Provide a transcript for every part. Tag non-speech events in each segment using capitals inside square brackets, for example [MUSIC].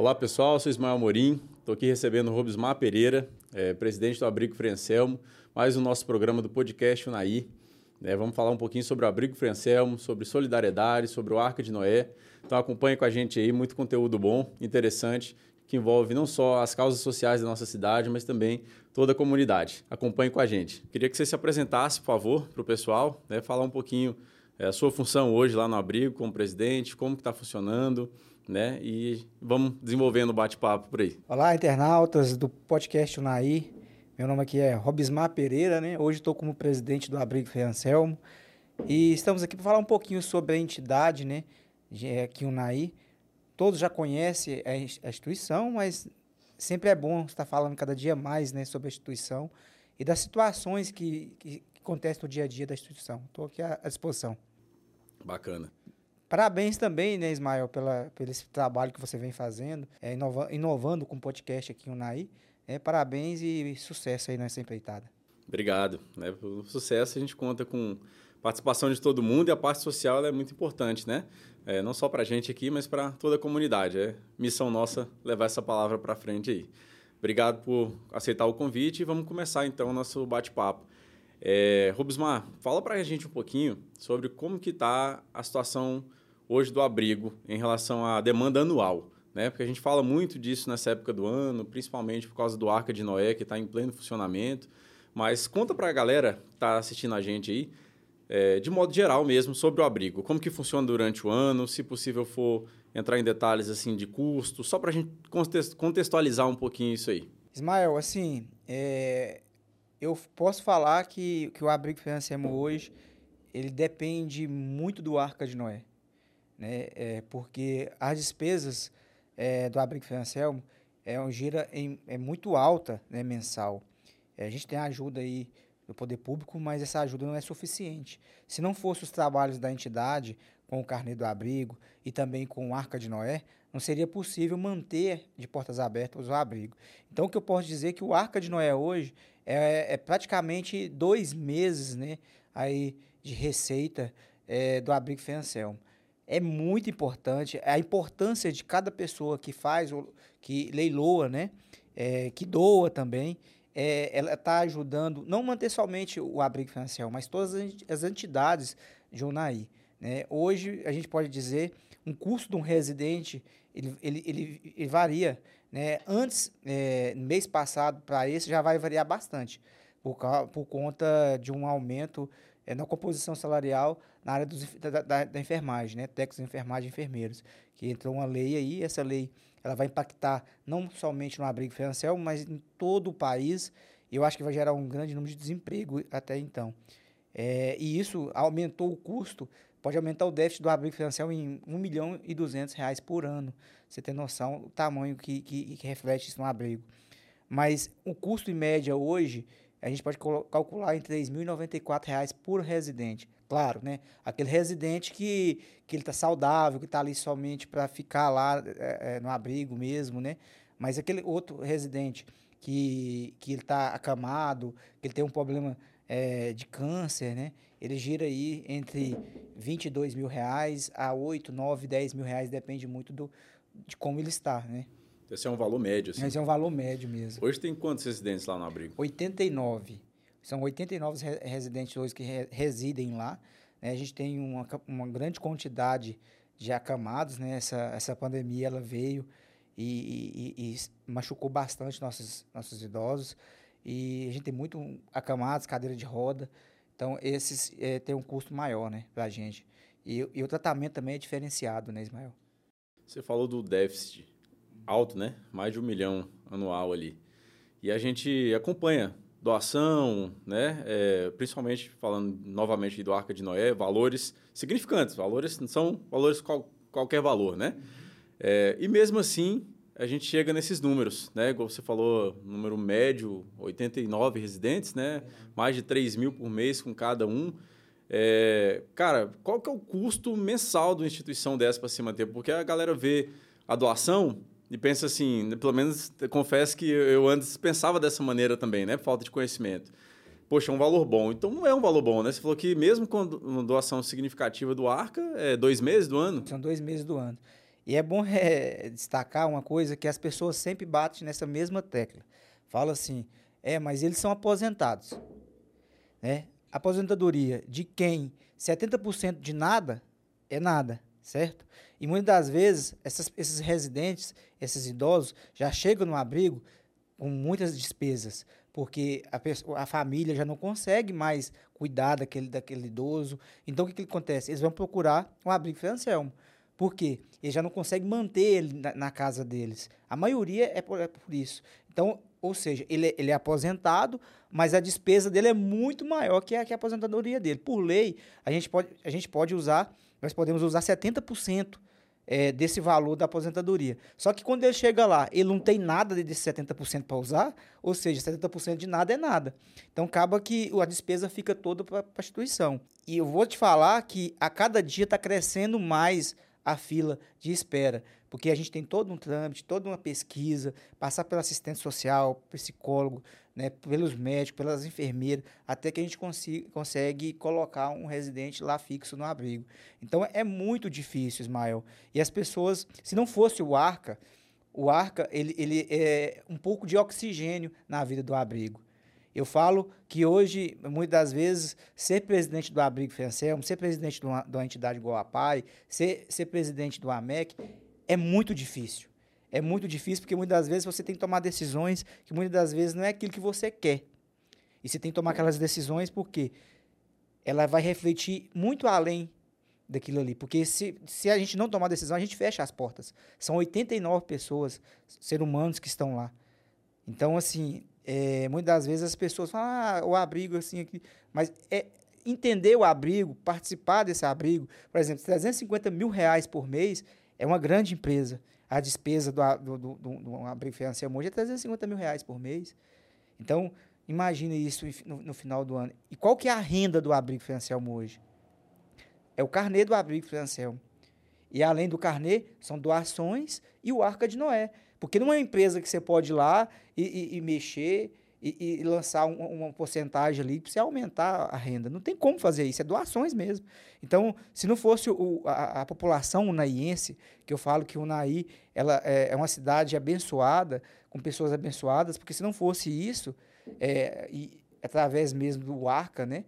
Olá pessoal, sou Ismael Morim, estou aqui recebendo o Robismar Pereira, é, presidente do Abrigo Frenselmo, mais o nosso programa do podcast Unaí. É, vamos falar um pouquinho sobre o Abrigo Frenselmo, sobre solidariedade, sobre o Arca de Noé. Então acompanhe com a gente aí, muito conteúdo bom, interessante, que envolve não só as causas sociais da nossa cidade, mas também toda a comunidade. Acompanhe com a gente. Queria que você se apresentasse, por favor, para o pessoal, né, falar um pouquinho é, a sua função hoje lá no Abrigo como presidente, como está funcionando, né? E vamos desenvolvendo o bate-papo por aí. Olá, internautas do podcast Unaí. Meu nome aqui é Robismar Pereira, né? Hoje estou como presidente do Abrigo Ferrancelmo e estamos aqui para falar um pouquinho sobre a entidade, né? É, aqui Unaí. Todos já conhecem a instituição, mas sempre é bom estar falando cada dia mais, né, sobre a instituição e das situações que, que acontecem no dia a dia da instituição. Estou aqui à disposição. Bacana. Parabéns também, né, Ismael, pela, pelo esse trabalho que você vem fazendo, é, inova, inovando com o podcast aqui no Naí. É, parabéns e sucesso aí nessa empreitada. Obrigado. Né, pelo sucesso a gente conta com participação de todo mundo e a parte social é muito importante, né? É, não só para a gente aqui, mas para toda a comunidade. É missão nossa levar essa palavra para frente aí. Obrigado por aceitar o convite e vamos começar então o nosso bate-papo. É, Rubismar, fala para a gente um pouquinho sobre como que está a situação hoje do abrigo em relação à demanda anual. Né? Porque a gente fala muito disso nessa época do ano, principalmente por causa do Arca de Noé, que está em pleno funcionamento. Mas conta para a galera que está assistindo a gente aí, é, de modo geral mesmo, sobre o abrigo. Como que funciona durante o ano, se possível for entrar em detalhes assim de custo, só para a gente contextualizar um pouquinho isso aí. Ismael, assim, é, eu posso falar que, que o abrigo financeiro hoje, ele depende muito do Arca de Noé né? É, porque as despesas é, do abrigo financeiro é uma gira em, é muito alta né, mensal. É, a gente tem ajuda aí do poder público, mas essa ajuda não é suficiente. Se não fosse os trabalhos da entidade com o carnê do abrigo e também com o Arca de Noé, não seria possível manter de portas abertas o abrigo. Então, o que eu posso dizer é que o Arca de Noé hoje é, é praticamente dois meses né, aí de receita é, do abrigo financeiro é muito importante. A importância de cada pessoa que faz, que leiloa, né? É, que doa também, é, ela está ajudando, não manter somente o abrigo financeiro, mas todas as entidades de Unaí. Né? Hoje, a gente pode dizer, um custo de um residente, ele, ele, ele, ele varia. Né? Antes, é, mês passado, para esse, já vai variar bastante, por, por conta de um aumento é, na composição salarial na área dos, da, da, da, enfermagem, né? Técnicos enfermagem e enfermeiros. Que entrou uma lei aí, essa lei ela vai impactar não somente no abrigo financeiro, mas em todo o país. E eu acho que vai gerar um grande número de desemprego até então. É, e isso aumentou o custo, pode aumentar o déficit do abrigo financeiro em 1 milhão e 200 reais por ano. Você tem noção do tamanho que, que, que reflete isso no abrigo. Mas o custo em média hoje a gente pode calcular em R$ 3.094 por residente. Claro, né? Aquele residente que, que ele está saudável, que está ali somente para ficar lá é, é, no abrigo mesmo, né? Mas aquele outro residente que, que ele está acamado, que ele tem um problema é, de câncer, né? Ele gira aí entre 22 mil reais a 8, 9, 10 mil reais, depende muito do, de como ele está, né? Esse é um valor médio, assim. Esse é um valor médio mesmo. Hoje tem quantos residentes lá no abrigo? 89. São 89 residentes hoje que re residem lá. Né? A gente tem uma, uma grande quantidade de acamados, né? Essa, essa pandemia, ela veio e, e, e machucou bastante nossos, nossos idosos. E a gente tem muito acamados, cadeira de roda. Então, esses é, têm um custo maior, né, pra gente. E, e o tratamento também é diferenciado, né, Ismael? Você falou do déficit alto, né? Mais de um milhão anual ali. E a gente acompanha doação, né? É, principalmente falando novamente do Arca de Noé, valores significantes, valores não são valores qual, qualquer valor, né? É, e mesmo assim a gente chega nesses números, né? Como você falou, número médio, 89 residentes, né? Mais de 3 mil por mês com cada um. É, cara, qual que é o custo mensal de uma instituição dessa para se manter? Porque a galera vê a doação e pensa assim, pelo menos confesso que eu antes pensava dessa maneira também, né? Falta de conhecimento. Poxa, é um valor bom. Então não é um valor bom, né? Você falou que mesmo com uma doação significativa do Arca, é dois meses do ano? São dois meses do ano. E é bom é, destacar uma coisa que as pessoas sempre batem nessa mesma tecla. Fala assim, é, mas eles são aposentados. Né? Aposentadoria de quem 70% de nada é nada, certo? E muitas das vezes essas, esses residentes, esses idosos, já chegam no abrigo com muitas despesas, porque a, a família já não consegue mais cuidar daquele, daquele idoso. Então, o que, que acontece? Eles vão procurar um abrigo financeiro. Por quê? Eles já não conseguem manter ele na, na casa deles. A maioria é por, é por isso. Então, ou seja, ele, é, ele é aposentado, mas a despesa dele é muito maior que a, que a aposentadoria dele. Por lei, a gente pode, a gente pode usar, nós podemos usar 70% é, desse valor da aposentadoria. Só que quando ele chega lá, ele não tem nada desse 70% para usar, ou seja, 70% de nada é nada. Então acaba que a despesa fica toda para a instituição. E eu vou te falar que a cada dia está crescendo mais a fila de espera, porque a gente tem todo um trâmite, toda uma pesquisa, passar pelo assistente social, psicólogo, né, pelos médicos, pelas enfermeiras, até que a gente consiga, consegue colocar um residente lá fixo no abrigo. Então é muito difícil, Ismael. E as pessoas, se não fosse o ARCA, o ARCA ele, ele é um pouco de oxigênio na vida do abrigo. Eu falo que hoje, muitas das vezes, ser presidente do Abrigo Financeiro, ser presidente de uma, de uma entidade igual a PAI, ser, ser presidente do AMEC, é muito difícil. É muito difícil porque muitas das vezes você tem que tomar decisões que muitas das vezes não é aquilo que você quer. E você tem que tomar aquelas decisões porque ela vai refletir muito além daquilo ali. Porque se, se a gente não tomar decisão, a gente fecha as portas. São 89 pessoas, seres humanos que estão lá. Então, assim, é, muitas das vezes as pessoas falam, ah, o abrigo assim aqui. Mas é entender o abrigo, participar desse abrigo, por exemplo, 350 mil reais por mês é uma grande empresa. A despesa do, do, do, do, do abrigo financeiro hoje é 350 mil reais por mês. Então, imagine isso no, no, final do ano. E qual que é a renda do abrigo financeiro hoje? É o carnê do abrigo financeiro. E além do carnê, são doações e o Arca de Noé. Porque não é uma empresa que você pode ir lá e, e, e mexer e, e, lançar um, uma porcentagem ali para você aumentar a renda. Não tem como fazer isso, é doações mesmo. Então, se não fosse o, a, a, população unaiense, que eu falo que o Unaí ela é, é, uma cidade abençoada, com pessoas abençoadas, porque se não fosse isso, é, e através mesmo do Arca, né,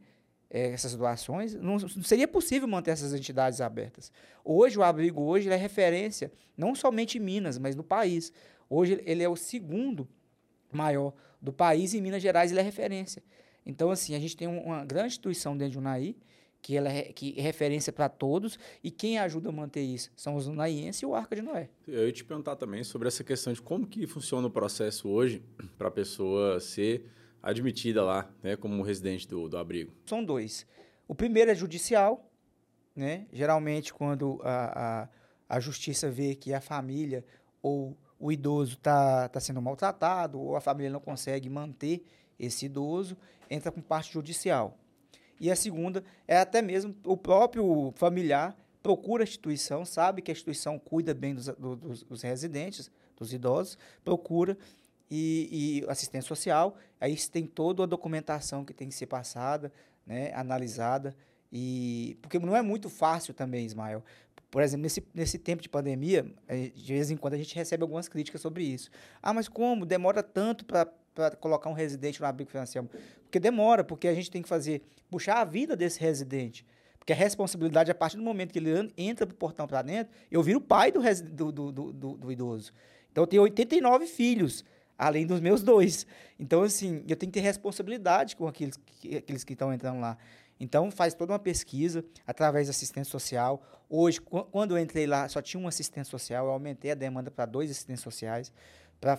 é, essas doações, não, seria possível manter essas entidades abertas. Hoje, o abrigo hoje é referência, não somente em Minas, mas no país. Hoje, ele é o segundo maior do país e em Minas Gerais ele é referência. Então, assim, a gente tem uma grande instituição dentro de Unaí, que, ela é, que é referência para todos, e quem ajuda a manter isso são os unaienses e o Arca de Noé. Eu ia te perguntar também sobre essa questão de como que funciona o processo hoje para a pessoa ser admitida lá, né, como residente do, do abrigo? São dois. O primeiro é judicial, né? Geralmente, quando a, a, a justiça vê que a família ou o idoso está tá sendo maltratado ou a família não consegue manter esse idoso, entra com parte judicial. E a segunda é até mesmo o próprio familiar procura a instituição, sabe que a instituição cuida bem dos, dos, dos residentes, dos idosos, procura e, e assistência social. Aí tem toda a documentação que tem que ser passada, né, analisada. E, porque não é muito fácil também, Ismael. Por exemplo, nesse, nesse tempo de pandemia, de vez em quando a gente recebe algumas críticas sobre isso. Ah, mas como? Demora tanto para colocar um residente no abrigo financeiro? Porque demora, porque a gente tem que fazer, puxar a vida desse residente. Porque a responsabilidade, a partir do momento que ele entra para o portão para dentro, eu viro pai do, do, do, do, do idoso. Então, eu tenho 89 filhos além dos meus dois. Então, assim, eu tenho que ter responsabilidade com aqueles que, aqueles que estão entrando lá. Então, faz toda uma pesquisa através da assistência social. Hoje, quando eu entrei lá, só tinha um assistente social, eu aumentei a demanda para dois assistentes sociais, para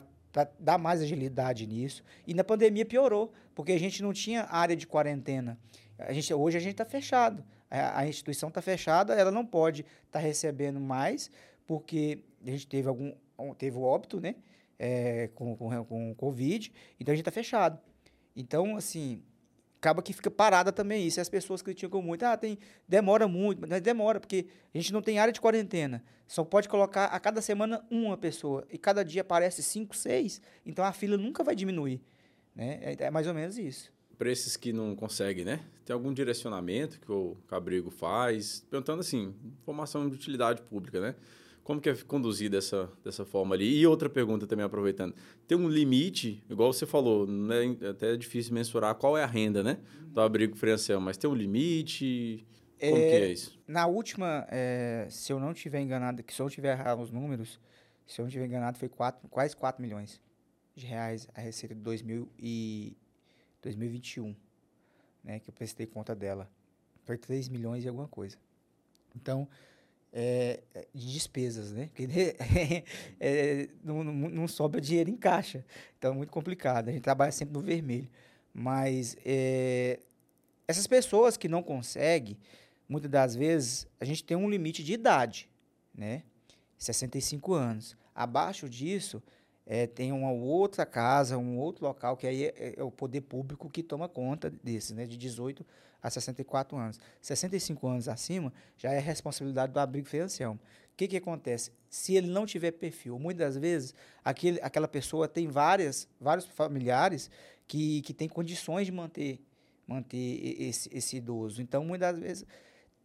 dar mais agilidade nisso. E na pandemia piorou, porque a gente não tinha área de quarentena. A gente, hoje a gente está fechado. A, a instituição está fechada, ela não pode estar tá recebendo mais, porque a gente teve algum teve o óbito, né? é, com, com, com Covid, então a gente está fechado. Então, assim, acaba que fica parada também isso. As pessoas criticam muito, ah, tem, demora muito, mas demora, porque a gente não tem área de quarentena. Só pode colocar a cada semana uma pessoa. E cada dia aparece cinco, seis. Então a fila nunca vai diminuir. Né? É, é mais ou menos isso. Para esses que não conseguem, né? Tem algum direcionamento que o Cabrigo faz? Perguntando assim, informação de utilidade pública, né? Como que é conduzido dessa, dessa forma ali? E outra pergunta também, aproveitando. Tem um limite, igual você falou, né? até é difícil mensurar qual é a renda né, do abrigo Frencião, mas tem um limite? Como é, que é isso? Na última, é, se eu não estiver enganado, que se eu tiver errado os números, se eu não estiver enganado, foi quatro, quase 4 milhões de reais a receita de 2000 e 2021, né, que eu prestei conta dela. Foi 3 milhões e alguma coisa. Então, é, é, de despesas, né? Porque [LAUGHS] é, não, não, não, sobra dinheiro em caixa. Então é muito complicado. A gente trabalha sempre no vermelho. Mas é, essas pessoas que não conseguem, muitas das vezes, a gente tem um limite de idade, né? 65 anos. Abaixo disso, é, tem uma outra casa, um outro local, que aí é, é, o poder público que toma conta desses, né? De 18 a 64 anos. 65 anos acima, já é responsabilidade do abrigo financeiro. O que, que acontece? Se ele não tiver perfil, muitas vezes aquele, aquela pessoa tem várias, vários familiares que, que têm condições de manter, manter esse, esse idoso. Então, muitas vezes,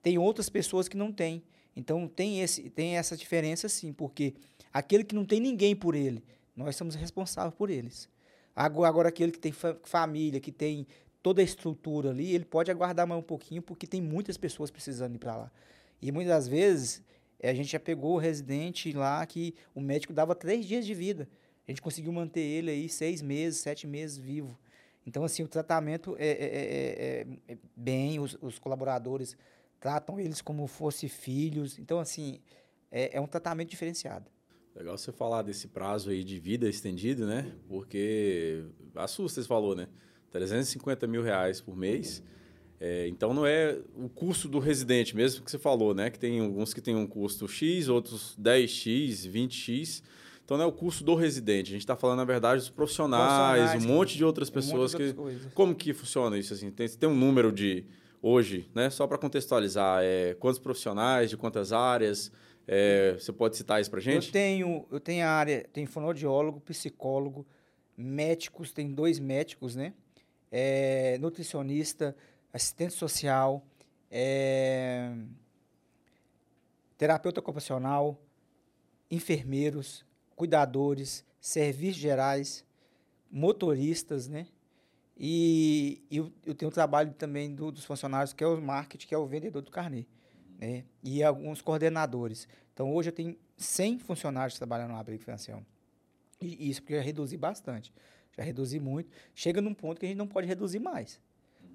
tem outras pessoas que não têm. Então, tem, esse, tem essa diferença sim, porque aquele que não tem ninguém por ele, nós somos responsáveis por eles. Agora aquele que tem família, que tem toda a estrutura ali, ele pode aguardar mais um pouquinho, porque tem muitas pessoas precisando ir para lá. E muitas das vezes, a gente já pegou o residente lá que o médico dava três dias de vida. A gente conseguiu manter ele aí seis meses, sete meses vivo. Então, assim, o tratamento é, é, é, é, é bem, os, os, colaboradores tratam eles como fossem filhos. Então, assim, é, é um tratamento diferenciado. Legal você falar desse prazo aí de vida estendido, né? Porque assusta, você falou, né? 350 mil reais por mês. É, então não é o custo do residente mesmo que você falou, né? Que tem alguns que tem um custo X, outros 10X, 20X. Então não é o custo do residente. A gente está falando, na verdade, dos profissionais, profissionais um monte de outras pessoas um que. Como que funciona isso? Assim? Tem, tem um número de hoje, né? Só para contextualizar, é, quantos profissionais, de quantas áreas. É, você pode citar isso para gente? Eu tenho, eu tenho a área, tem fonoaudiólogo, psicólogo, médicos, tem dois médicos, né? É, nutricionista, assistente social, é, terapeuta ocupacional, enfermeiros, cuidadores, serviços gerais, motoristas, né? E, eu, eu, tenho o trabalho também do, dos funcionários, que é o marketing, que é o vendedor do carnê, né? E alguns coordenadores. Então, hoje eu tenho 100 funcionários trabalhando no abrigo financeiro. E isso porque eu reduzi bastante já reduzi muito. Chega num ponto que a gente não pode reduzir mais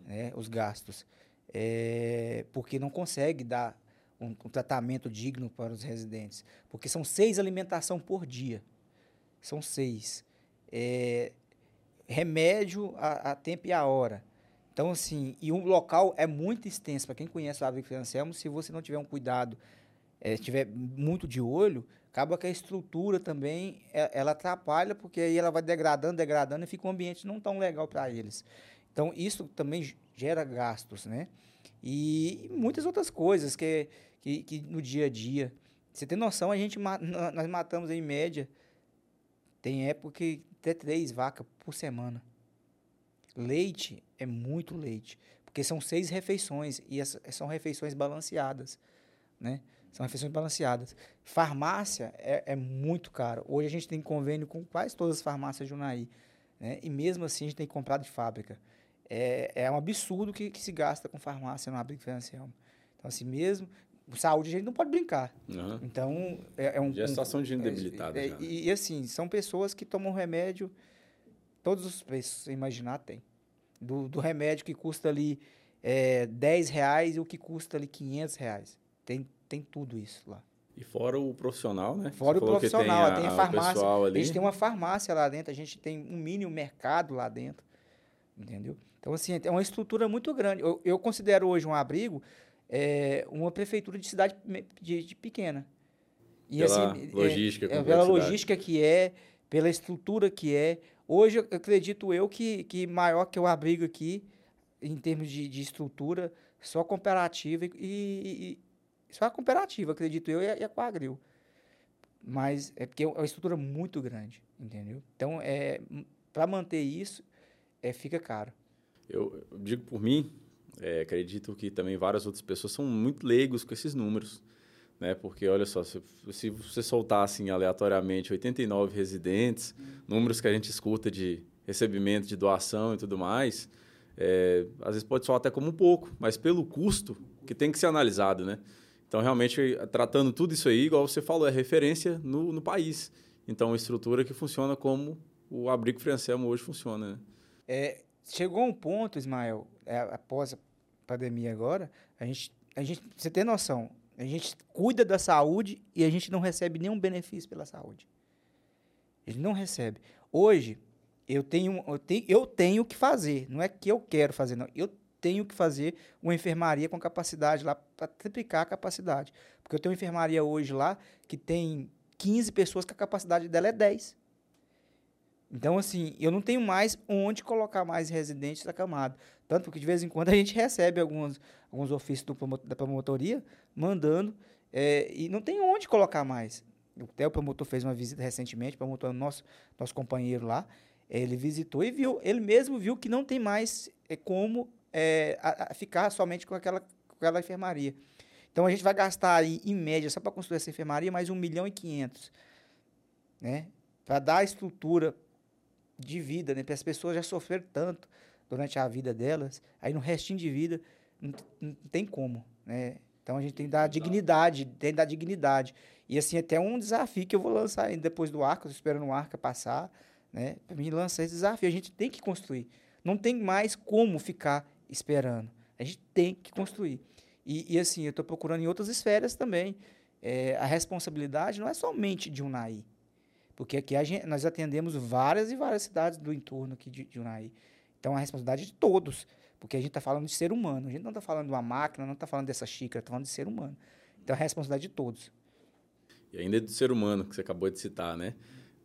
né, os gastos, é, porque não consegue dar um, um, tratamento digno para os residentes. Porque são seis alimentação por dia. São seis. É, remédio a, a, tempo e a hora. Então, assim, e um local é muito extenso. Para quem conhece o Ave Anselmo, se você não tiver um cuidado, é, tiver muito de olho, acaba que a estrutura também ela atrapalha, porque aí ela vai degradando, degradando e fica um ambiente não tão legal para eles. Então, isso também gera gastos, né? E muitas outras coisas que, que, que no dia a dia. Você tem noção, a gente nós matamos em média, tem época que até três vacas por semana. Leite é muito leite, porque são seis refeições e são refeições balanceadas, né? São refeições balanceadas. Farmácia é, é, muito caro. Hoje a gente tem convênio com quase todas as farmácias de Unaí. Né? E mesmo assim a gente tem que comprar de fábrica. É, é um absurdo que, que se gasta com farmácia no abrigo financeiro. Então, assim, mesmo. Saúde a gente não pode brincar. Uhum. Então, é, é um. Já é situação de gente debilitada. É, é, e, e, assim, são pessoas que tomam remédio, todos os preços, você imaginar, tem. Do, do remédio que custa ali é, 10 reais e o que custa ali 500 reais. Tem tem tudo isso lá. E fora o profissional, né? Fora Você o profissional, tem, a, tem a farmácia. A gente tem uma farmácia lá dentro, a gente tem um mini mercado lá dentro. Entendeu? Então, assim, é uma estrutura muito grande. Eu, eu considero hoje um abrigo é, uma prefeitura de cidade de, de pequena. E, pela assim, é, logística, é, pela logística que é, pela estrutura que é. Hoje, eu acredito eu que, que maior que o abrigo aqui, em termos de, de estrutura, só comparativa e, só a cooperativa, acredito eu, e a, e Quagril. Mas é porque é uma estrutura muito grande, entendeu? Então, é, para manter isso, é, fica caro. Eu, eu digo por mim, é, acredito que também várias outras pessoas são muito leigos com esses números. né? Porque, olha só, se, se você soltar, assim, aleatoriamente 89 residentes, números que a gente escuta de recebimento de doação e tudo mais, é, às vezes pode soar até como um pouco, mas pelo custo que tem que ser analisado, né? Então, realmente, tratando tudo isso aí, igual você falou, é referência no, no país. Então, uma estrutura que funciona como o abrigo Frei Anselmo hoje funciona, né? É, chegou um ponto, Ismael, é, após a pandemia agora, a gente, a gente, você tem noção, a gente cuida da saúde e a gente não recebe nenhum benefício pela saúde. Ele não recebe. Hoje, eu tenho, eu tenho, eu tenho que fazer, não é que eu quero fazer, não. Eu tenho que fazer uma enfermaria com capacidade lá para triplicar a capacidade. Porque eu tenho uma enfermaria hoje lá que tem 15 pessoas que a capacidade dela é 10. Então, assim, eu não tenho mais onde colocar mais residentes acamados. Tanto que, de vez em quando, a gente recebe alguns, alguns ofícios do, da promotoria mandando é, e não tem onde colocar mais. Até o promotor fez uma visita recentemente, o promotor nosso, nosso companheiro lá, ele visitou e viu, ele mesmo viu que não tem mais é, como é, a, a ficar somente com aquela, com aquela enfermaria. Então, a gente vai gastar aí, em média, só para construir essa enfermaria, mais 1 milhão e 500. Né? Para dar estrutura de vida, né? Porque as pessoas já sofreram tanto durante a vida delas, aí no restinho de vida não, não tem como, né? Então a gente tem que dar dignidade, tem que dar dignidade. E assim, até um desafio que eu vou lançar ainda depois do arco, esperando o arco passar, né? Para mim lançar esse desafio, a gente tem que construir. Não tem mais como ficar esperando. A gente tem que construir. E, e assim, eu estou procurando em outras esferas também. É, a responsabilidade não é somente de um NAI. Porque aqui gente, nós atendemos várias e várias cidades do entorno aqui de, de Unai. Então, a responsabilidade é de todos. Porque a gente está falando de ser humano. A gente não está falando de uma máquina, não está falando dessa xícara, está falando de ser humano. Então, é a responsabilidade de todos. E ainda é do ser humano, que você acabou de citar, né?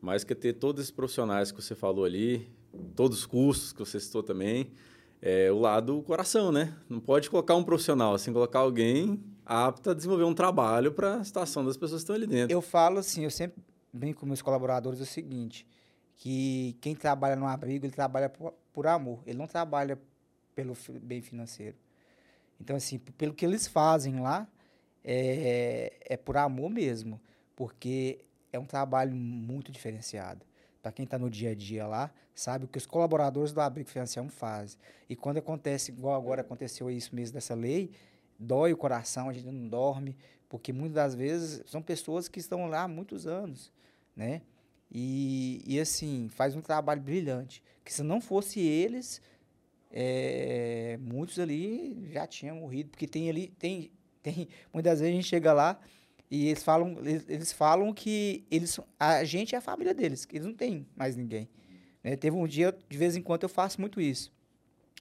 Mais que ter todos esses profissionais que você falou ali, todos os cursos que você citou também, é o lado coração, né? Não pode colocar um profissional, assim, colocar alguém apto a desenvolver um trabalho para a situação das pessoas que estão ali dentro. Eu falo assim, eu sempre bem com meus colaboradores o seguinte, que quem trabalha no abrigo, ele trabalha por, por amor, ele não trabalha pelo bem financeiro. Então, assim, pelo que eles fazem lá, é, é por amor mesmo, porque é um trabalho muito diferenciado. Para quem está no dia a dia lá, sabe o que os colaboradores do abrigo financeiro fazem. E quando acontece, igual agora aconteceu isso mesmo dessa lei, dói o coração, a gente não dorme, porque muitas das vezes são pessoas que estão lá há muitos anos né? E, e assim, faz um trabalho brilhante. Que se não fosse eles, é, muitos ali já tinham morrido, porque tem ali, tem, [LAUGHS] tem, muitas vezes a gente chega lá e eles falam, eles, eles falam que eles, a gente é a família deles, que eles não têm mais ninguém. Né? Teve um dia, de vez em quando eu faço muito isso.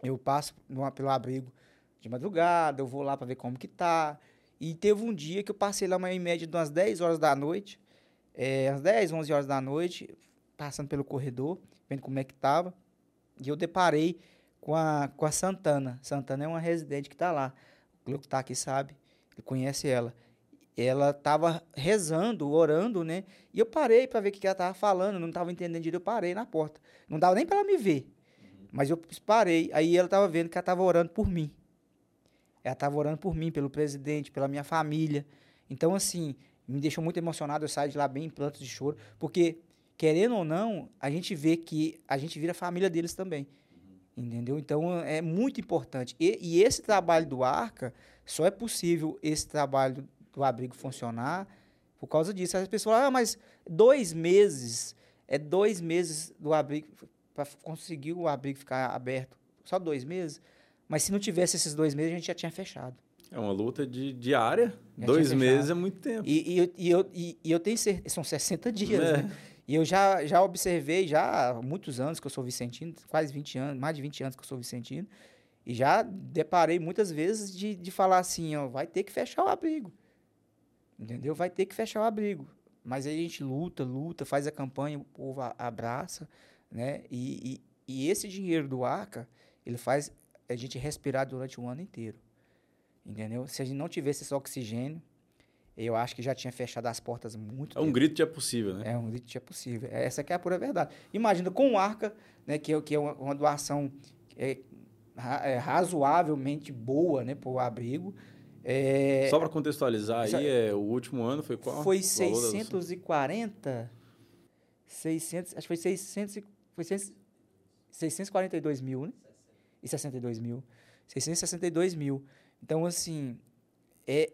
Eu passo pelo abrigo de madrugada, eu vou lá para ver como que tá. E teve um dia que eu passei lá uma em média de umas 10 horas da noite, é, às 10, 11 horas da noite, passando pelo corredor, vendo como é que estava, e eu deparei com a, com a Santana. Santana é uma residente que está lá. O Cleo que está aqui sabe, ele conhece ela. Ela estava rezando, orando, né? E eu parei para ver o que ela estava falando, não estava entendendo direito, eu parei na porta. Não dava nem para ela me ver. Mas eu parei, aí ela estava vendo que ela estava orando por mim. Ela estava orando por mim, pelo presidente, pela minha família. Então, assim, me deixou muito emocionado, eu saio de lá bem em plantos de choro, porque, querendo ou não, a gente vê que a gente vira família deles também. Entendeu? Então é muito importante. E, e, esse trabalho do Arca, só é possível esse trabalho do abrigo funcionar por causa disso. As pessoas falam, ah, mas dois meses, é dois meses do abrigo, para conseguir o abrigo ficar aberto. Só dois meses. Mas se não tivesse esses dois meses, a gente já tinha fechado. É uma luta de, diária. Dois meses é muito tempo. E, e, e, eu, e, e eu tenho certeza, são 60 dias, é. né? E eu já, já observei, já há muitos anos que eu sou vicentino, quase 20 anos, mais de 20 anos que eu sou vicentino, e já deparei muitas vezes de, de falar assim, ó, vai ter que fechar o abrigo. Entendeu? Vai ter que fechar o abrigo. Mas aí a gente luta, luta, faz a campanha, o povo abraça, né? E, e, e esse dinheiro do ARCA, ele faz a gente respirar durante o ano inteiro. Entendeu? Se a gente não tivesse esse oxigênio, eu acho que já tinha fechado as portas muito É um tempo. grito de é possível, né? É um grito de é possível. É, essa aqui é a pura verdade. Imagina com o Arca, né, que, é, que é uma, uma doação é, é, razoavelmente boa né, para o abrigo, É, Só para contextualizar aí, é, o último ano foi qual? Foi 640, 600, acho que foi 600, foi 642 mil, né? E 62 mil. 662 mil. Então, assim, é,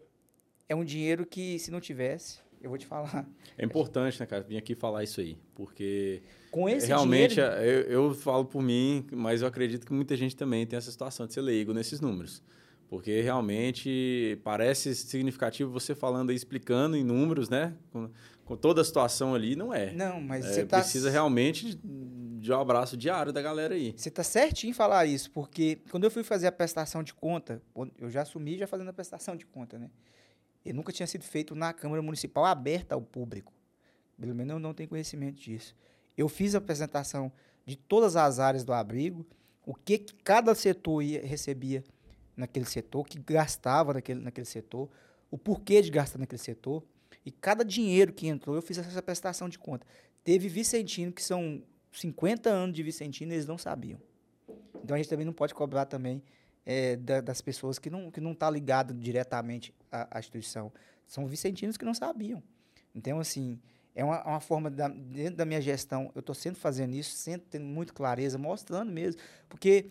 é um dinheiro que, se não tivesse, eu vou te falar. É importante, né, cara, vir aqui falar isso aí, porque com esse realmente dinheiro... eu, eu falo por mim, mas eu acredito que muita gente também tem essa situação de ser leigo nesses números. Porque realmente parece significativo você falando e explicando em números, né? Com, com, toda a situação ali, não é. Não, mas é, você tá... precisa realmente de um abraço diário da galera aí. Você tá certinho em falar isso, porque quando eu fui fazer a prestação de conta, eu já assumi já fazendo a prestação de conta, né? E nunca tinha sido feito na Câmara Municipal aberta ao público. Pelo menos eu não tenho conhecimento disso. Eu fiz a apresentação de todas as áreas do abrigo, o que, que cada setor ia, recebia naquele setor, que gastava naquele, naquele setor, o porquê de gastar naquele setor. E cada dinheiro que entrou, eu fiz essa prestação de conta. Teve Vicentino, que são 50 anos de Vicentino, eles não sabiam. Então a gente também não pode cobrar também é, da, das pessoas que não que não tá ligado diretamente à, à, instituição. São vicentinos que não sabiam. Então, assim, é uma, uma forma, da, dentro da minha gestão, eu estou sempre fazendo isso, sempre tendo muito clareza, mostrando mesmo. Porque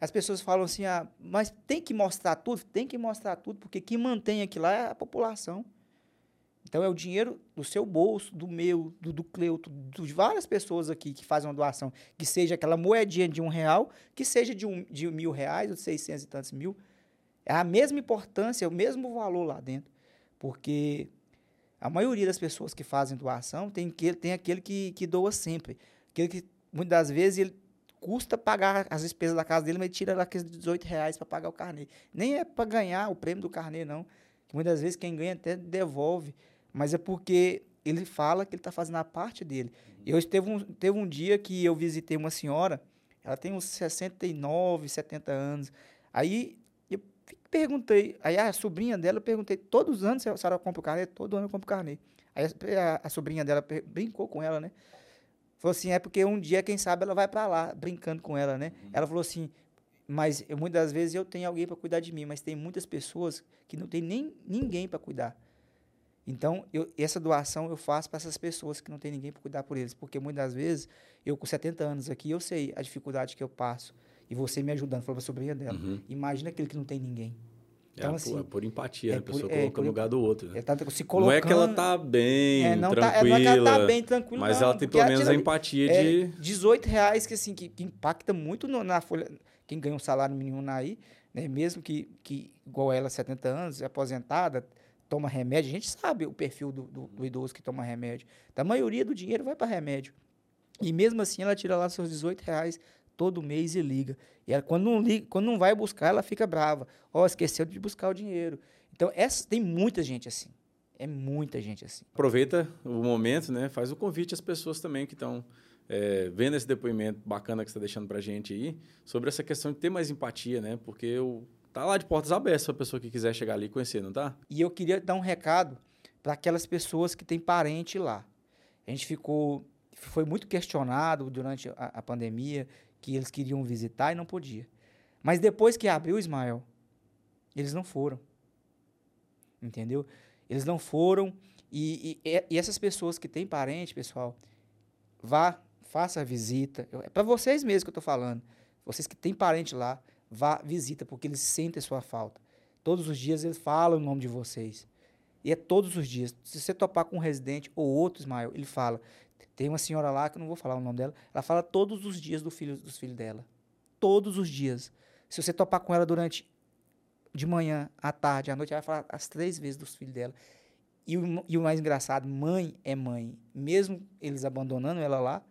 as pessoas falam assim, ah, mas tem que mostrar tudo? Tem que mostrar tudo, porque quem mantém aquilo lá é a população. Então é o dinheiro do seu bolso, do meu, do, do Cleuto, de várias pessoas aqui que fazem uma doação, que seja aquela moedinha de um real, que seja de, um, de mil reais, ou de seiscentos e tantos mil. É a mesma importância, é o mesmo valor lá dentro. Porque a maioria das pessoas que fazem doação tem, que, tem aquele que, que doa sempre. Aquele que, muitas das vezes, ele custa pagar as despesas da casa dele, mas ele tira lá aqueles 18 reais para pagar o carnê. Nem é para ganhar o prêmio do carnê, não. Muitas vezes quem ganha até devolve mas é porque ele fala que ele está fazendo a parte dele. Eu teve um, teve um dia que eu visitei uma senhora, ela tem uns 69, 70 anos. Aí eu perguntei, aí a sobrinha dela, eu perguntei, todos os anos a senhora compra o carnê? Todo ano eu compro carnê. Aí a, a sobrinha dela brincou com ela, né? Falou assim, é porque um dia, quem sabe, ela vai para lá, brincando com ela, né? Uhum. Ela falou assim, mas eu, muitas das vezes eu tenho alguém para cuidar de mim, mas tem muitas pessoas que não tem nem ninguém para cuidar. Então, eu, essa doação eu faço para essas pessoas que não tem ninguém para cuidar por eles, porque muitas vezes, eu com 70 anos aqui, eu sei a dificuldade que eu passo. E você me ajudando, falou a sobrinha dela. Uhum. Imagina aquele que não tem ninguém. É então, é, assim, por, é por empatia, é né? a pessoa por, coloca é, no lugar do outro. Né? Tá se colocando, não é que ela tá bem, é, não tranquila. Tá, não é que ela tá bem, tranquila. Mas não, ela tem pelo menos a empatia é, de... 18 reais que, assim, que, que impacta muito no, na folha... Quem ganha um salário mínimo aí, né? mesmo que, que, igual ela, 70 anos, aposentada, toma remédio, a gente sabe o perfil do, do, do idoso que toma remédio. Então, a maioria do dinheiro vai para remédio. E mesmo assim, ela tira lá seus 18 reais todo mês e liga. E ela, quando, não liga, quando não vai buscar, ela fica brava. Ó, oh, esqueceu de buscar o dinheiro. Então, essa, tem muita gente assim. É muita gente assim. Aproveita o momento, né? Faz o convite às pessoas também que estão é, vendo esse depoimento bacana que você está deixando para a gente aí, sobre essa questão de ter mais empatia, né? Porque o Tá lá de portas abertas para a pessoa que quiser chegar ali e conhecer, não tá? E eu queria dar um recado para aquelas pessoas que têm parente lá. A gente ficou foi muito questionado durante a, a, pandemia que eles queriam visitar e não podia. Mas depois que abriu Ismael, eles não foram. Entendeu? Eles não foram e, e, e essas pessoas que têm parente, pessoal, vá, faça a visita. É para vocês mesmos que eu estou falando. Vocês que têm parente lá, vá, visita, porque eles sentem a sua falta. Todos os dias eles falam o nome de vocês. E é todos os dias. Se você topar com um residente ou outro, Ismael, ele fala. Tem uma senhora lá, que eu não vou falar o nome dela, ela fala todos os dias do filho, dos filhos dela. Todos os dias. Se você topar com ela durante de manhã, à tarde, à noite, ela vai falar as três vezes dos filhos dela. E o, e o mais engraçado, mãe é mãe. Mesmo eles abandonando ela lá,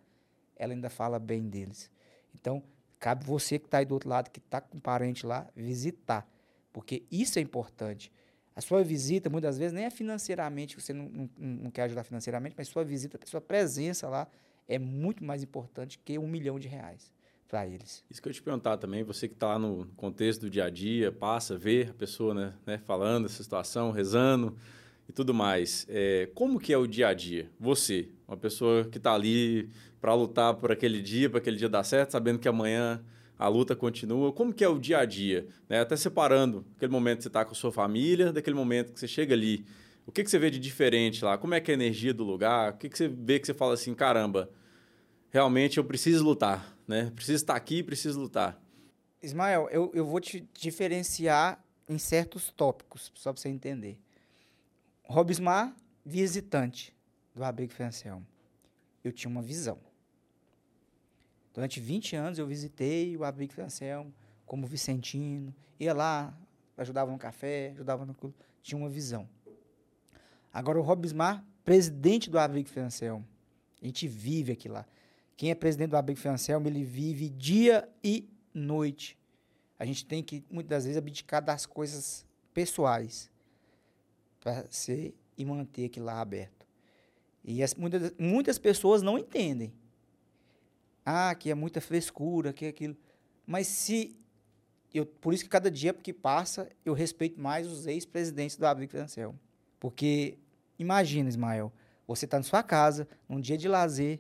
ela ainda fala bem deles. Então, Cabe você que está aí do outro lado, que está com um parente lá, visitar. Porque isso é importante. A sua visita, muitas vezes, nem é financeiramente, você não, não, não quer ajudar financeiramente, mas sua visita, sua presença lá é muito mais importante que um milhão de reais para eles. Isso que eu te perguntar também, você que está no contexto do dia a dia, passa, vê a pessoa né, né falando essa situação, rezando e tudo mais. É, como que é o dia a dia? Você, uma pessoa que está ali para lutar por aquele dia, para aquele dia dar certo, sabendo que amanhã a luta continua. Como que é o dia a dia? Né? Até separando aquele momento que você está com a sua família, daquele momento que você chega ali. O que, que você vê de diferente lá? Como é que é a energia do lugar? O que, que você vê que você fala assim, caramba, realmente eu preciso lutar, né? Preciso estar aqui, preciso lutar. Ismael, eu, eu vou te diferenciar em certos tópicos, só para você entender. Robismar, visitante do Abrigo Francelmo. Eu tinha uma visão. Durante 20 anos eu visitei o Abrigo Francelmo como Vicentino, ia lá, ajudava no café, ajudava no clube, tinha uma visão. Agora o Robismar, presidente do Abrigo Francelmo, a gente vive aqui lá. Quem é presidente do Abrigo Francelmo, ele vive dia e noite. A gente tem que, muitas vezes, abdicar das coisas pessoais para ser e manter aquilo lá aberto. E as, muitas, muitas pessoas não entendem. Ah, que é muita frescura, que é aquilo. Mas se. Eu, por isso que cada dia que passa, eu respeito mais os ex-presidentes do Abrigo Francelmo. Porque, imagina, Ismael, você está na sua casa, num dia de lazer,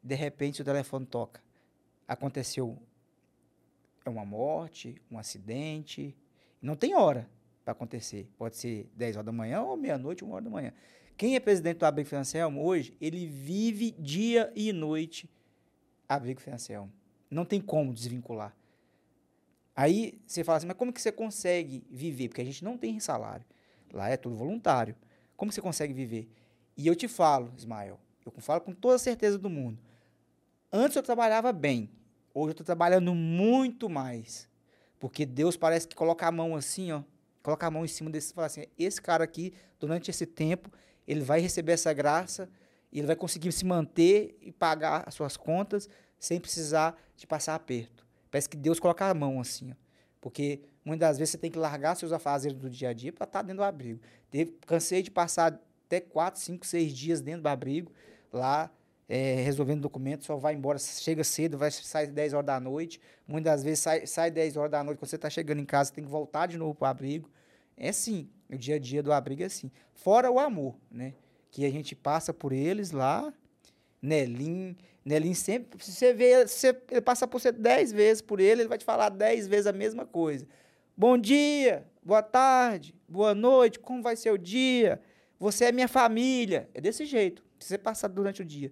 de repente o telefone toca. Aconteceu uma morte, um acidente. Não tem hora para acontecer. Pode ser 10 horas da manhã ou meia-noite, uma hora da manhã. Quem é presidente do Abrigo Financelmo hoje, ele vive dia e noite Abrigo Financelmo. Não tem como desvincular. Aí você fala assim, mas como que você consegue viver? Porque a gente não tem salário. Lá é tudo voluntário. Como você consegue viver? E eu te falo, Ismael, eu falo com toda a certeza do mundo. Antes eu trabalhava bem. Hoje eu estou trabalhando muito mais. Porque Deus parece que coloca a mão assim, ó. Coloca a mão em cima desse e fala assim: esse cara aqui, durante esse tempo, ele vai receber essa graça, e ele vai conseguir se manter e pagar as suas contas sem precisar de passar aperto. Parece que Deus coloca a mão assim, ó. Porque muitas das vezes você tem que largar seus afazeres do dia a dia para estar tá dentro do abrigo. Teve, cansei de passar até 4, 5, 6 dias dentro do abrigo, lá é, resolvendo documentos, só vai embora, chega cedo, vai sair 10 horas da noite. Muitas das vezes sai, sai 10 horas da noite, quando você está chegando em casa, tem que voltar de novo para o abrigo. É assim, o dia a dia do abrigo é assim. Fora o amor, né? Que a gente passa por eles lá. Nelim, Nelim sempre, se você vê, você, ele passa por você 10 vezes por ele, ele vai te falar 10 vezes a mesma coisa. Bom dia, boa tarde, boa noite, como vai ser o dia? Você é minha família. É desse jeito. Você passa durante o dia.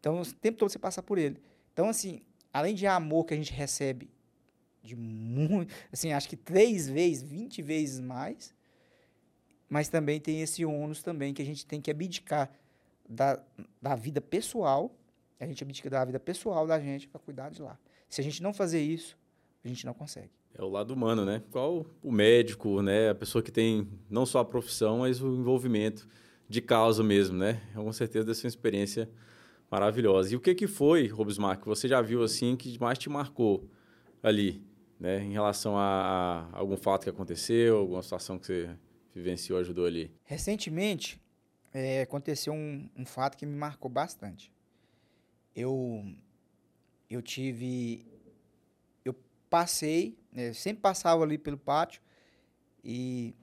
Então, o tempo todo você passa por ele. Então, assim, além de amor que a gente recebe de muito, assim, acho que três vezes, vinte vezes mais, mas também tem esse ônus também que a gente tem que abdicar da, da vida pessoal, a gente abdica da vida pessoal da gente para cuidar de lá. Se a gente não fazer isso, a gente não consegue. É o lado humano, né? Qual o médico, né? A pessoa que tem não só a profissão, mas o envolvimento de causa mesmo, né? Com certeza dessa experiência Maravilhosa. E o que, que foi, Robismar, que você já viu assim que mais te marcou ali, né? Em relação a, a algum fato que aconteceu, alguma situação que você vivenciou, ajudou ali? Recentemente, é, aconteceu um, um fato que me marcou bastante. Eu, eu tive... Eu passei, né, sempre passava ali pelo pátio e...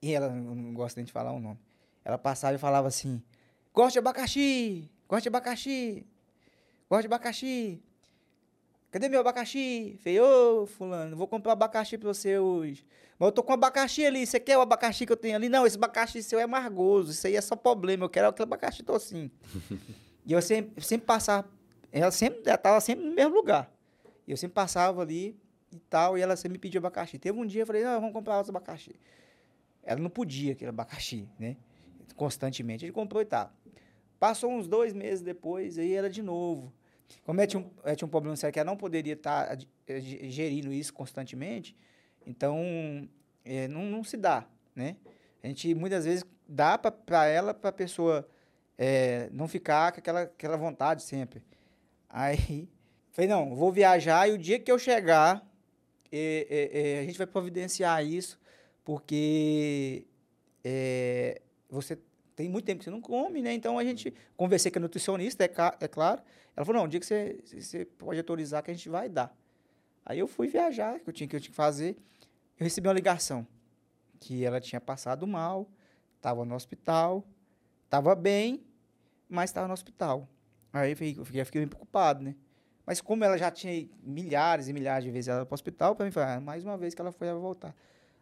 E ela, não gosta nem de falar o nome. Ela passava e falava assim Gosto de abacaxi, gosto de abacaxi, gosto de abacaxi. Cadê meu abacaxi? Falei, ô, fulano, vou comprar abacaxi pra você hoje. Mas eu tô com abacaxi ali, você quer o abacaxi que eu tenho ali? Não, esse abacaxi seu é amargoso, isso aí é só problema, eu quero aquele abacaxi tocinho. [LAUGHS] e eu sempre, sempre passava, ela sempre, ela tava sempre no mesmo lugar. E eu sempre passava ali e tal, e ela sempre me pedia abacaxi. Teve um dia, eu falei, não, vamos comprar outro abacaxi. Ela não podia aquele abacaxi, né? Constantemente. Gente comprou e tal. Passou uns dois meses depois, aí era de novo. Como é, tinha, um, é, tinha um problema sério que ela não poderia estar tá, é, gerindo isso constantemente, então é, não, não se dá, né? A gente muitas vezes dá para ela, para a pessoa é, não ficar com aquela, aquela vontade sempre. Aí, [LAUGHS] falei, não, vou viajar e o dia que eu chegar, é a gente vai providenciar isso, porque você tem muito tempo que você não come, né? Então a gente conversei com a nutricionista, é, é claro. Ela falou: não, o dia que você, você pode autorizar que a gente vai dar. Aí eu fui viajar, que eu tinha que eu tinha que fazer. Eu recebi uma ligação que ela tinha passado mal, estava no hospital, estava bem, mas estava no hospital. Aí eu fiquei, eu fiquei, bem preocupado, né? Mas como ela já tinha milhares e milhares de vezes ela para o hospital, para mim, foi, ah, mais uma vez que ela foi, ela voltar.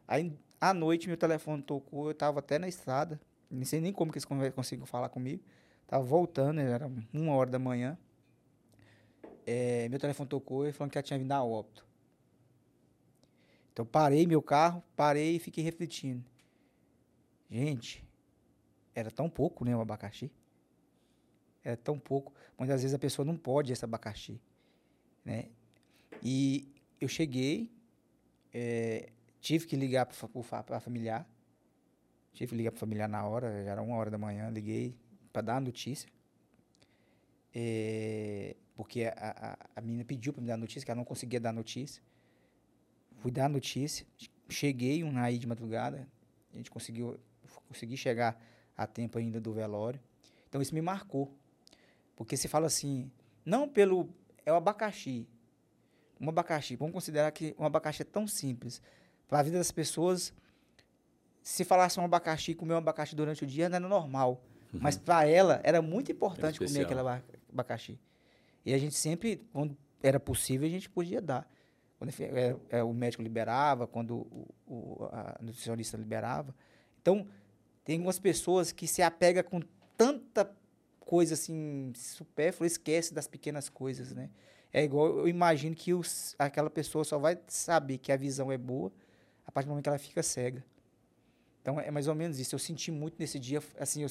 Aí, à noite, meu telefone tocou, eu estava até na estrada, não sei nem como que eles conseguiram falar comigo. Tava voltando, era uma hora da manhã. É, meu telefone tocou e falando que ela tinha vindo a óbito. Então parei meu carro, parei e fiquei refletindo. Gente, era tão pouco, né, o abacaxi? Era tão pouco. Muitas vezes a pessoa não pode esse abacaxi, né? E eu cheguei, é, tive que ligar para a familiar, tive que ligar a familiar na hora, já era uma hora da manhã, liguei para dar a notícia, é, porque a, a, a menina pediu para me dar a notícia, que ela não conseguia dar a notícia. Fui dar a notícia, cheguei um aí de madrugada, a gente conseguiu consegui chegar a tempo ainda do velório. Então isso me marcou. Porque se fala assim, não pelo é o abacaxi. Um abacaxi, vamos considerar que um abacaxi é tão simples. Para a vida das pessoas, se falasse um abacaxi, comer um abacaxi durante o dia não era normal. Uhum. Mas para ela era muito importante é comer aquele abacaxi. E a gente sempre, quando era possível, a gente podia dar. Quando é, é, o médico liberava, quando o, o, a nutricionista liberava. Então, tem algumas pessoas que se apegam com tanta coisa assim supérflua, esquece das pequenas coisas, né? É igual eu imagino que os, aquela pessoa só vai saber que a visão é boa a partir do momento que ela fica cega. Então é mais ou menos isso. Eu senti muito nesse dia, assim, eu,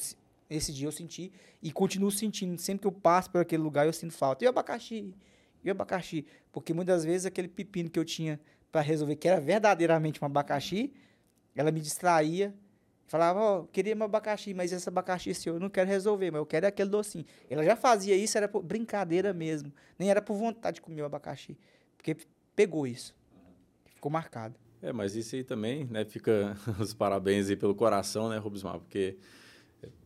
dia eu senti e continuo sentindo. Sempre que eu passo por aquele lugar eu sinto falta. E o abacaxi? E o abacaxi? Porque muitas vezes aquele pepino que eu tinha para resolver, que era verdadeiramente um abacaxi, ela me distraía Falava, ó, oh, queria meu abacaxi, mas esse abacaxi seu eu não quero resolver, mas eu quero aquele docinho. Ela já fazia isso, era por brincadeira mesmo. Nem era por vontade de comer o abacaxi. Porque pegou isso. Ficou marcado. É, mas isso aí também, né? Fica [LAUGHS] os parabéns aí pelo coração, né, Rubismar? Porque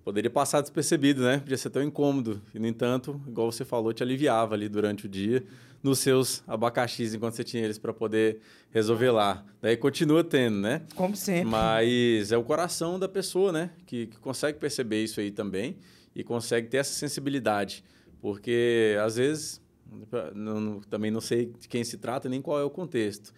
poderia passar despercebido, né? Podia ser tão incômodo. E, no entanto, igual você falou, te aliviava ali durante o dia nos seus abacaxis enquanto você tinha eles para poder resolver lá. Daí continua tendo, né? Como sempre. Mas é o coração da pessoa, né? Que, que consegue perceber isso aí também e consegue ter essa sensibilidade. Porque, às vezes, não, não, também não sei de quem se trata nem qual é o contexto.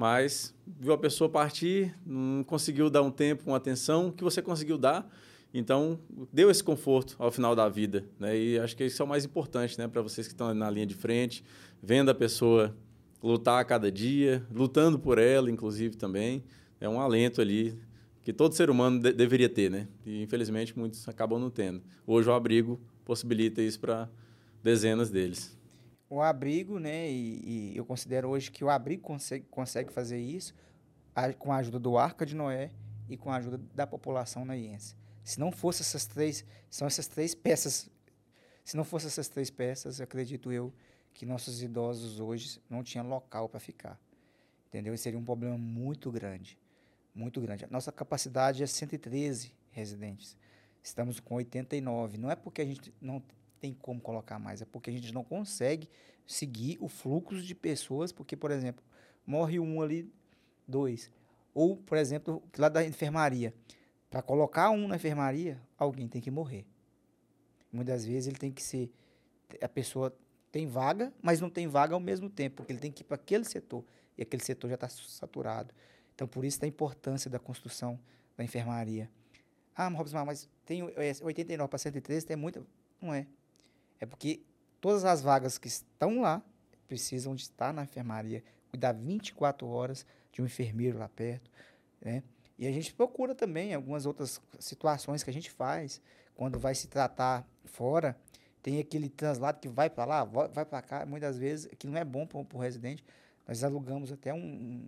Mas viu a pessoa partir, não conseguiu dar um tempo, uma atenção que você conseguiu dar então, deu esse conforto ao final da vida, né? E acho que isso é o mais importante, né, para vocês que estão na linha de frente, vendo a pessoa lutar a cada dia, lutando por ela, inclusive também, é um alento ali que todo ser humano de deveria ter, né? E infelizmente muitos acabam não tendo. Hoje o abrigo possibilita isso para dezenas deles. O abrigo, né? E, e, eu considero hoje que o abrigo consegue, consegue fazer isso a, com a ajuda do Arca de Noé e com a ajuda da população naiense. Se não fosse essas três, são essas três peças. Se não fosse essas três peças, acredito eu que nossos idosos hoje não tinham local para ficar. Entendeu? E seria um problema muito grande, muito grande. A nossa capacidade é 113 residentes. Estamos com 89. Não é porque a gente não tem como colocar mais, é porque a gente não consegue seguir o fluxo de pessoas, porque, por exemplo, morre um ali, dois. Ou, por exemplo, lá da enfermaria. Para colocar um na enfermaria, alguém tem que morrer. Muitas vezes ele tem que ser. A pessoa tem vaga, mas não tem vaga ao mesmo tempo, porque ele tem que ir para aquele setor. E aquele setor já está saturado. Então, por isso a importância da construção da enfermaria. Ah, Robson, mas tem 89 para 113, tem muita. Não é. É porque todas as vagas que estão lá precisam de estar na enfermaria, cuidar 24 horas de um enfermeiro lá perto, né? E a gente procura também algumas outras situações que a gente faz quando vai se tratar fora. Tem aquele translado que vai para lá, vai para cá. Muitas vezes que não é bom para o residente. Nós alugamos até um,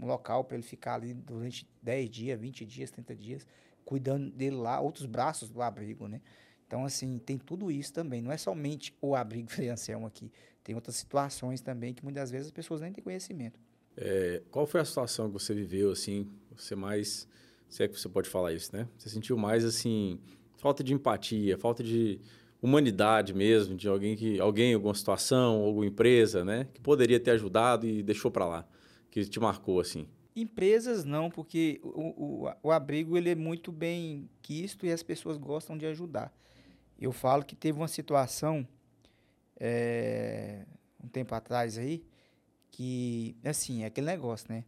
um local para ele ficar ali durante 10 dias, 20 dias, 30 dias, cuidando dele lá, outros braços do abrigo, né? Então, assim, tem tudo isso também. Não é somente o abrigo [LAUGHS] Frei Anselmo aqui. Tem outras situações também que muitas vezes as pessoas nem têm conhecimento. É, qual foi a situação que você viveu, assim, você mais, se é que você pode falar isso, né? Você sentiu mais, assim, falta de empatia, falta de humanidade mesmo, de alguém que, alguém, alguma situação, alguma empresa, né? Que poderia ter ajudado e deixou para lá, que te marcou, assim. Empresas não, porque o, o, o abrigo ele é muito bem quisto e as pessoas gostam de ajudar. Eu falo que teve uma situação, é, um tempo atrás aí, que, assim, é aquele negócio, né?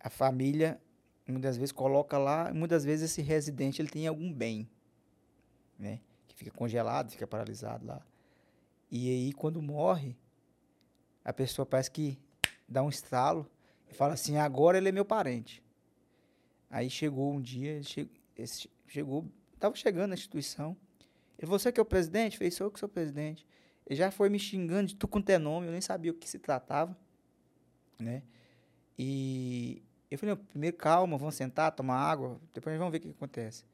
A família, muitas vezes, coloca lá, muitas vezes esse residente, ele tem algum bem, né? Que fica congelado, fica paralisado lá. E aí, quando morre, a pessoa parece que dá um estralo e fala assim, agora ele é meu parente. Aí chegou um dia, chegou, estava chegando na instituição, você que é o presidente? Fez, sou eu que sou o presidente. Ele já foi me xingando de tudo quanto é nome, eu nem sabia o que se tratava, né? E eu falei, primeiro calma, vamos sentar, tomar água, depois vamos ver o que, que acontece.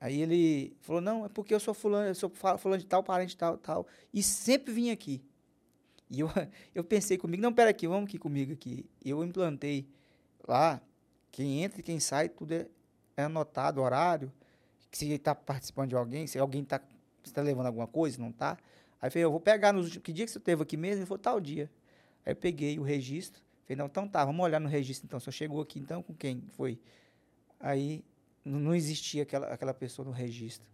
Aí ele falou, não, é porque eu sou fulano, eu sou fulano de tal, parente tal, tal, e sempre vim aqui. E eu, [LAUGHS] eu pensei comigo, não, pera aqui, vamos aqui comigo aqui. Eu implantei lá, quem entra e quem sai, tudo é, é anotado, horário, se está participando de alguém, se alguém está tá levando alguma coisa, não está. Aí eu falei, eu vou pegar nos últimos. Que dia que você teve aqui mesmo? Ele falou, tal dia. Aí eu peguei o registro. Falei, não, então tá, vamos olhar no registro então. Só chegou aqui então com quem foi? Aí não existia aquela, aquela pessoa no registro.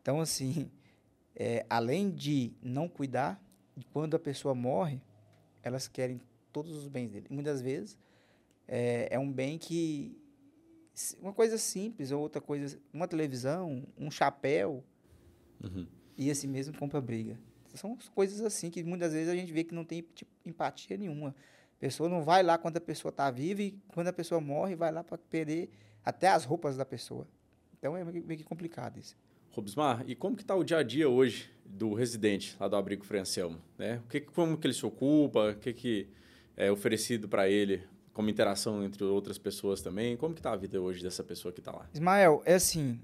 Então, assim, é, [LAUGHS] além de não cuidar, quando a pessoa morre, elas querem todos os bens dele. muitas vezes é, é um bem que uma coisa simples, ou outra coisa, uma televisão, um chapéu, uhum. e assim mesmo compra briga. São coisas assim que muitas vezes a gente vê que não tem tipo, empatia nenhuma. A pessoa não vai lá quando a pessoa está viva e quando a pessoa morre, vai lá para perder até as roupas da pessoa. Então é meio que complicado isso. Robsmar, e como que está o dia a dia hoje do residente lá do Abrigo Frei Anselmo? Né? O que, como que ele se ocupa? O que, que é oferecido para ele como interação entre outras pessoas também. Como que está a vida hoje dessa pessoa que está lá? Ismael, é assim,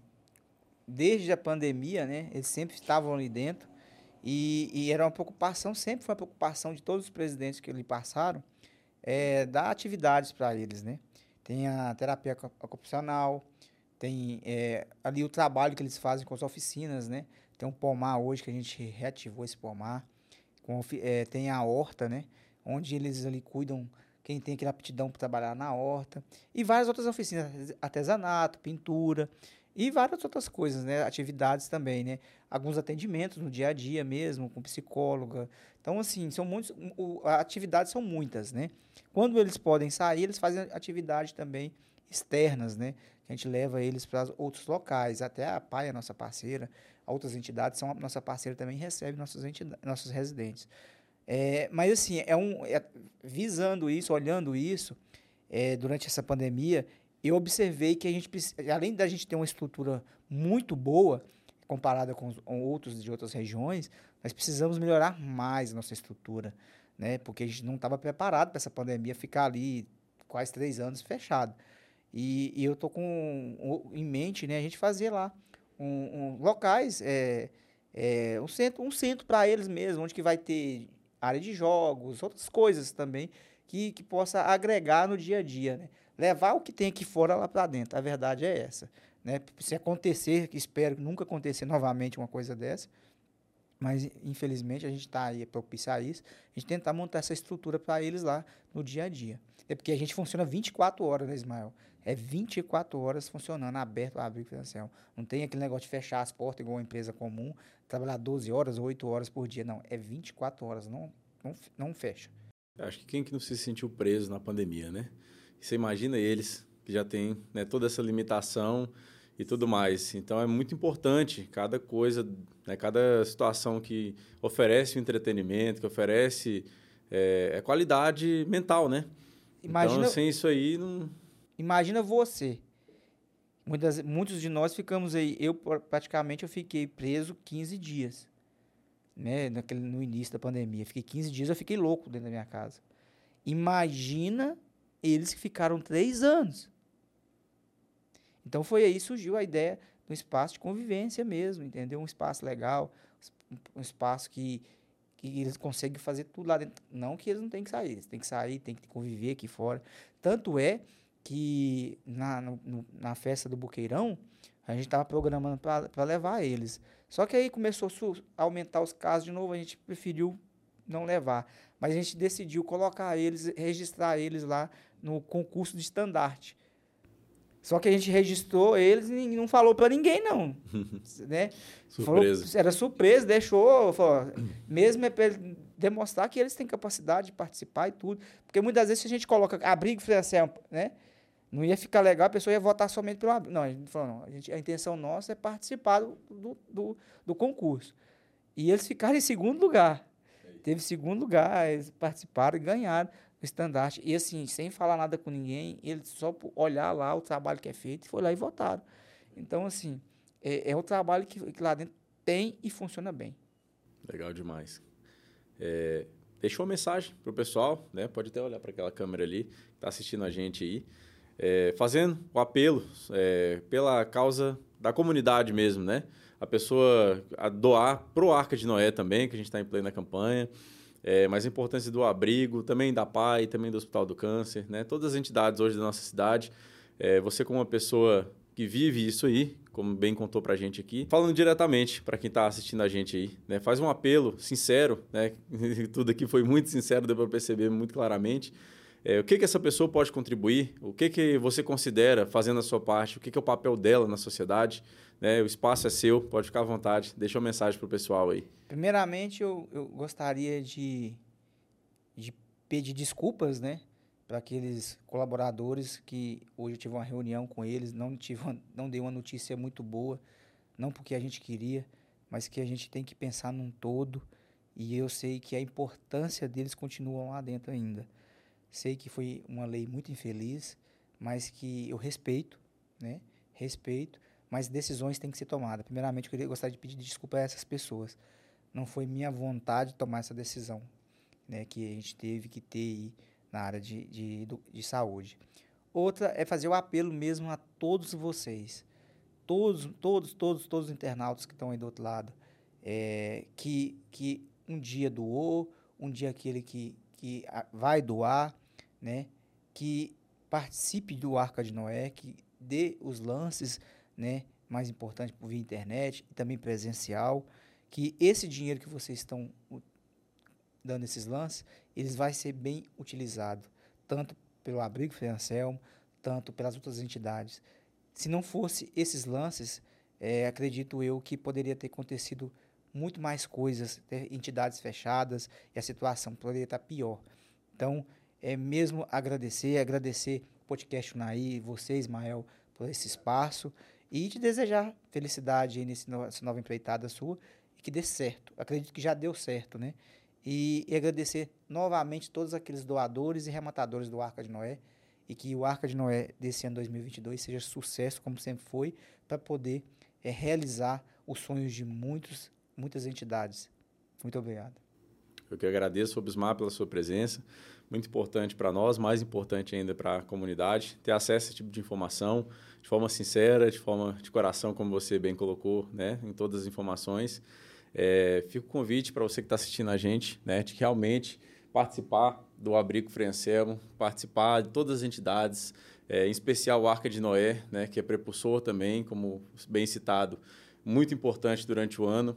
desde a pandemia, né, eles sempre estavam ali dentro e, e era uma preocupação, sempre foi uma preocupação de todos os presidentes que ali passaram, é, dar atividades para eles, né? Tem a terapia ocupacional, tem é, ali o trabalho que eles fazem com as oficinas, né? Tem um pomar hoje que a gente reativou esse pomar, com, é, tem a horta, né? Onde eles ali cuidam quem tem aquela aptidão para trabalhar na horta, e várias outras oficinas, artesanato, pintura, e várias outras coisas, né? Atividades também, né? Alguns atendimentos no dia a dia mesmo, com psicóloga. Então, assim, são muitos, atividades são muitas, né? Quando eles podem sair, eles fazem atividade também externas, né? Que a gente leva eles para outros locais, até a PAI, a nossa parceira, outras entidades são nossa parceira também recebe nossos, nossos residentes. É, mas assim, é um, é, visando isso, olhando isso, é, durante essa pandemia, eu observei que a gente, além da gente ter uma estrutura muito boa, comparada com, com outros de outras regiões, nós precisamos melhorar mais a nossa estrutura, né? Porque a gente não estava preparado para essa pandemia ficar ali quase três anos fechado. E, e eu tô com em mente, né? A gente fazer lá um, um locais, é, é, um centro, um centro para eles mesmo, onde que vai ter área de jogos, outras coisas também que, que possa agregar no dia a dia, né? Levar o que tem aqui fora lá para dentro. A verdade é essa, né? Se acontecer, que espero que nunca acontecer novamente uma coisa dessa, mas infelizmente a gente está aí propiciar isso, a gente tentar montar essa estrutura para eles lá no dia a dia. É porque a gente funciona 24 horas, né, Ismael? É 24 horas funcionando, aberto o abrigo financeiro. Não tem aquele negócio de fechar as portas igual uma empresa comum, trabalhar 12 horas, 8 horas por dia. Não, é 24 horas, não, não, não fecha. Acho que quem que não se sentiu preso na pandemia, né? Você imagina eles, que já tem né, toda essa limitação e tudo mais. Então é muito importante cada coisa, né, cada situação que oferece o entretenimento, que oferece é, é qualidade mental, né? Imagina, então, sem isso aí, não Imagina você. Muitas, muitos de nós ficamos aí. Eu, praticamente, eu fiquei preso 15 dias. Né? Naquele, no início da pandemia. Fiquei 15 dias, eu fiquei louco dentro da minha casa. Imagina eles que ficaram três anos. Então foi aí surgiu a ideia do espaço de convivência mesmo, entendeu? Um espaço legal, um espaço que, que eles conseguem fazer tudo lá dentro. Não que eles não têm que sair, eles têm que sair, têm que conviver aqui fora. Tanto é que na, no, na festa do Buqueirão, a gente estava programando para levar eles. Só que aí começou a aumentar os casos de novo, a gente preferiu não levar. Mas a gente decidiu colocar eles, registrar eles lá no concurso de estandarte. Só que a gente registrou eles e não falou para ninguém, não. [LAUGHS] né? Surpresa. Falou, era surpresa, deixou. Falou, mesmo é para demonstrar que eles têm capacidade de participar e tudo. Porque muitas vezes, a gente coloca abrigo financeiro, né? Não ia ficar legal, a pessoa ia votar somente pelo. Não, a gente falou, não. A, gente, a intenção nossa é participar do, do, do concurso. E eles ficaram em segundo lugar. Teve segundo lugar, eles participaram e ganharam o estandarte. E assim, sem falar nada com ninguém, eles só olhar lá o trabalho que é feito, foi lá e votaram. Então, assim, é, é o trabalho que, que, lá dentro tem e funciona bem. Legal demais. É, deixou uma mensagem para o pessoal, né? Pode até olhar para aquela câmera ali, que está assistindo a gente aí. É, fazendo o apelo é, pela causa da comunidade mesmo, né? A pessoa a doar pro Arca de Noé também, que a gente está em plena campanha. É, mas a importância do abrigo, também da PAI, também do Hospital do Câncer, né? Todas as entidades hoje da nossa cidade. É, você como uma pessoa que vive isso aí, como bem contou para a gente aqui, falando diretamente para quem está assistindo a gente aí, né? Faz um apelo sincero, né? [LAUGHS] Tudo aqui foi muito sincero, deu para perceber muito claramente. É, o que, que essa pessoa pode contribuir? O que, que você considera fazendo a sua parte? O que, que é o papel dela na sociedade? Né? O espaço é seu, pode ficar à vontade. Deixa uma mensagem para o pessoal aí. Primeiramente, eu, eu gostaria de, de pedir desculpas, né? Para aqueles colaboradores que hoje eu tive uma reunião com eles, não, tive uma, não dei uma notícia muito boa, não porque a gente queria, mas que a gente tem que pensar num todo. E eu sei que a importância deles continua lá dentro ainda. Sei que foi uma lei muito infeliz, mas que eu respeito, né? Respeito, mas decisões têm que ser tomadas. Primeiramente, eu queria, gostaria de pedir desculpa a essas pessoas. Não foi minha vontade tomar essa decisão, né? Que a gente teve que ter na área de, de, de saúde. Outra é fazer o apelo mesmo a todos vocês, todos, todos, todos, todos os internautas que estão aí do outro lado, é, que, que um dia doou, um dia aquele que, que vai doar, né? Que participe do Arca de Noé, que dê os lances, né? Mais importante por via internet e também presencial, que esse dinheiro que vocês estão dando esses lances, eles vai ser bem utilizado, tanto pelo Abrigo Financelmo, tanto pelas outras entidades. Se não fosse esses lances, é, acredito eu que poderia ter acontecido muito mais coisas, ter entidades fechadas e a situação poderia estar pior. Então, é mesmo agradecer, agradecer o podcast Unaí, você, Ismael, por esse espaço e te desejar felicidade nesse nova empreitada sua e que dê certo. Acredito que já deu certo, né? E, e agradecer novamente todos aqueles doadores e rematadores do Arca de Noé e que o Arca de Noé desse ano 2022 seja sucesso, como sempre foi, para poder é, realizar os sonhos de muitos muitas entidades. Muito obrigado. Eu que agradeço, Bismar, pela sua presença. Muito importante para nós, mais importante ainda para a comunidade, ter acesso a esse tipo de informação de forma sincera, de forma de coração, como você bem colocou, né, em todas as informações. É, fica o convite para você que está assistindo a gente, né, de realmente participar do Abrigo Frei Anselmo, participar de todas as entidades, é, em especial o Arca de Noé, né, que é prepulsor também, como bem citado, muito importante durante o ano.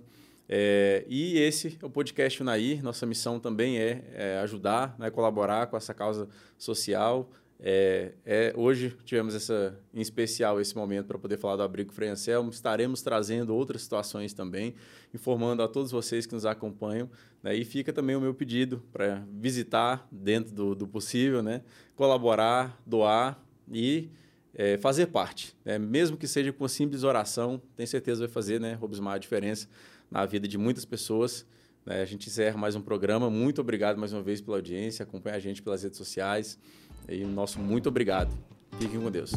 É, e esse é o podcast Unair. Nossa missão também é, é ajudar, né, colaborar com essa causa social. É, é, hoje tivemos essa, em especial esse momento para poder falar do Abrigo Frei Anselmo. Estaremos trazendo outras situações também, informando a todos vocês que nos acompanham. Né, e fica também o meu pedido para visitar dentro do, do possível, né, colaborar, doar e é, fazer parte. Né? Mesmo que seja com uma simples oração, tenho certeza vai fazer, né, Robismar, a diferença na vida de muitas pessoas. Né? A gente encerra mais um programa. Muito obrigado mais uma vez pela audiência. Acompanhe a gente pelas redes sociais. E nosso muito obrigado. Fiquem com Deus.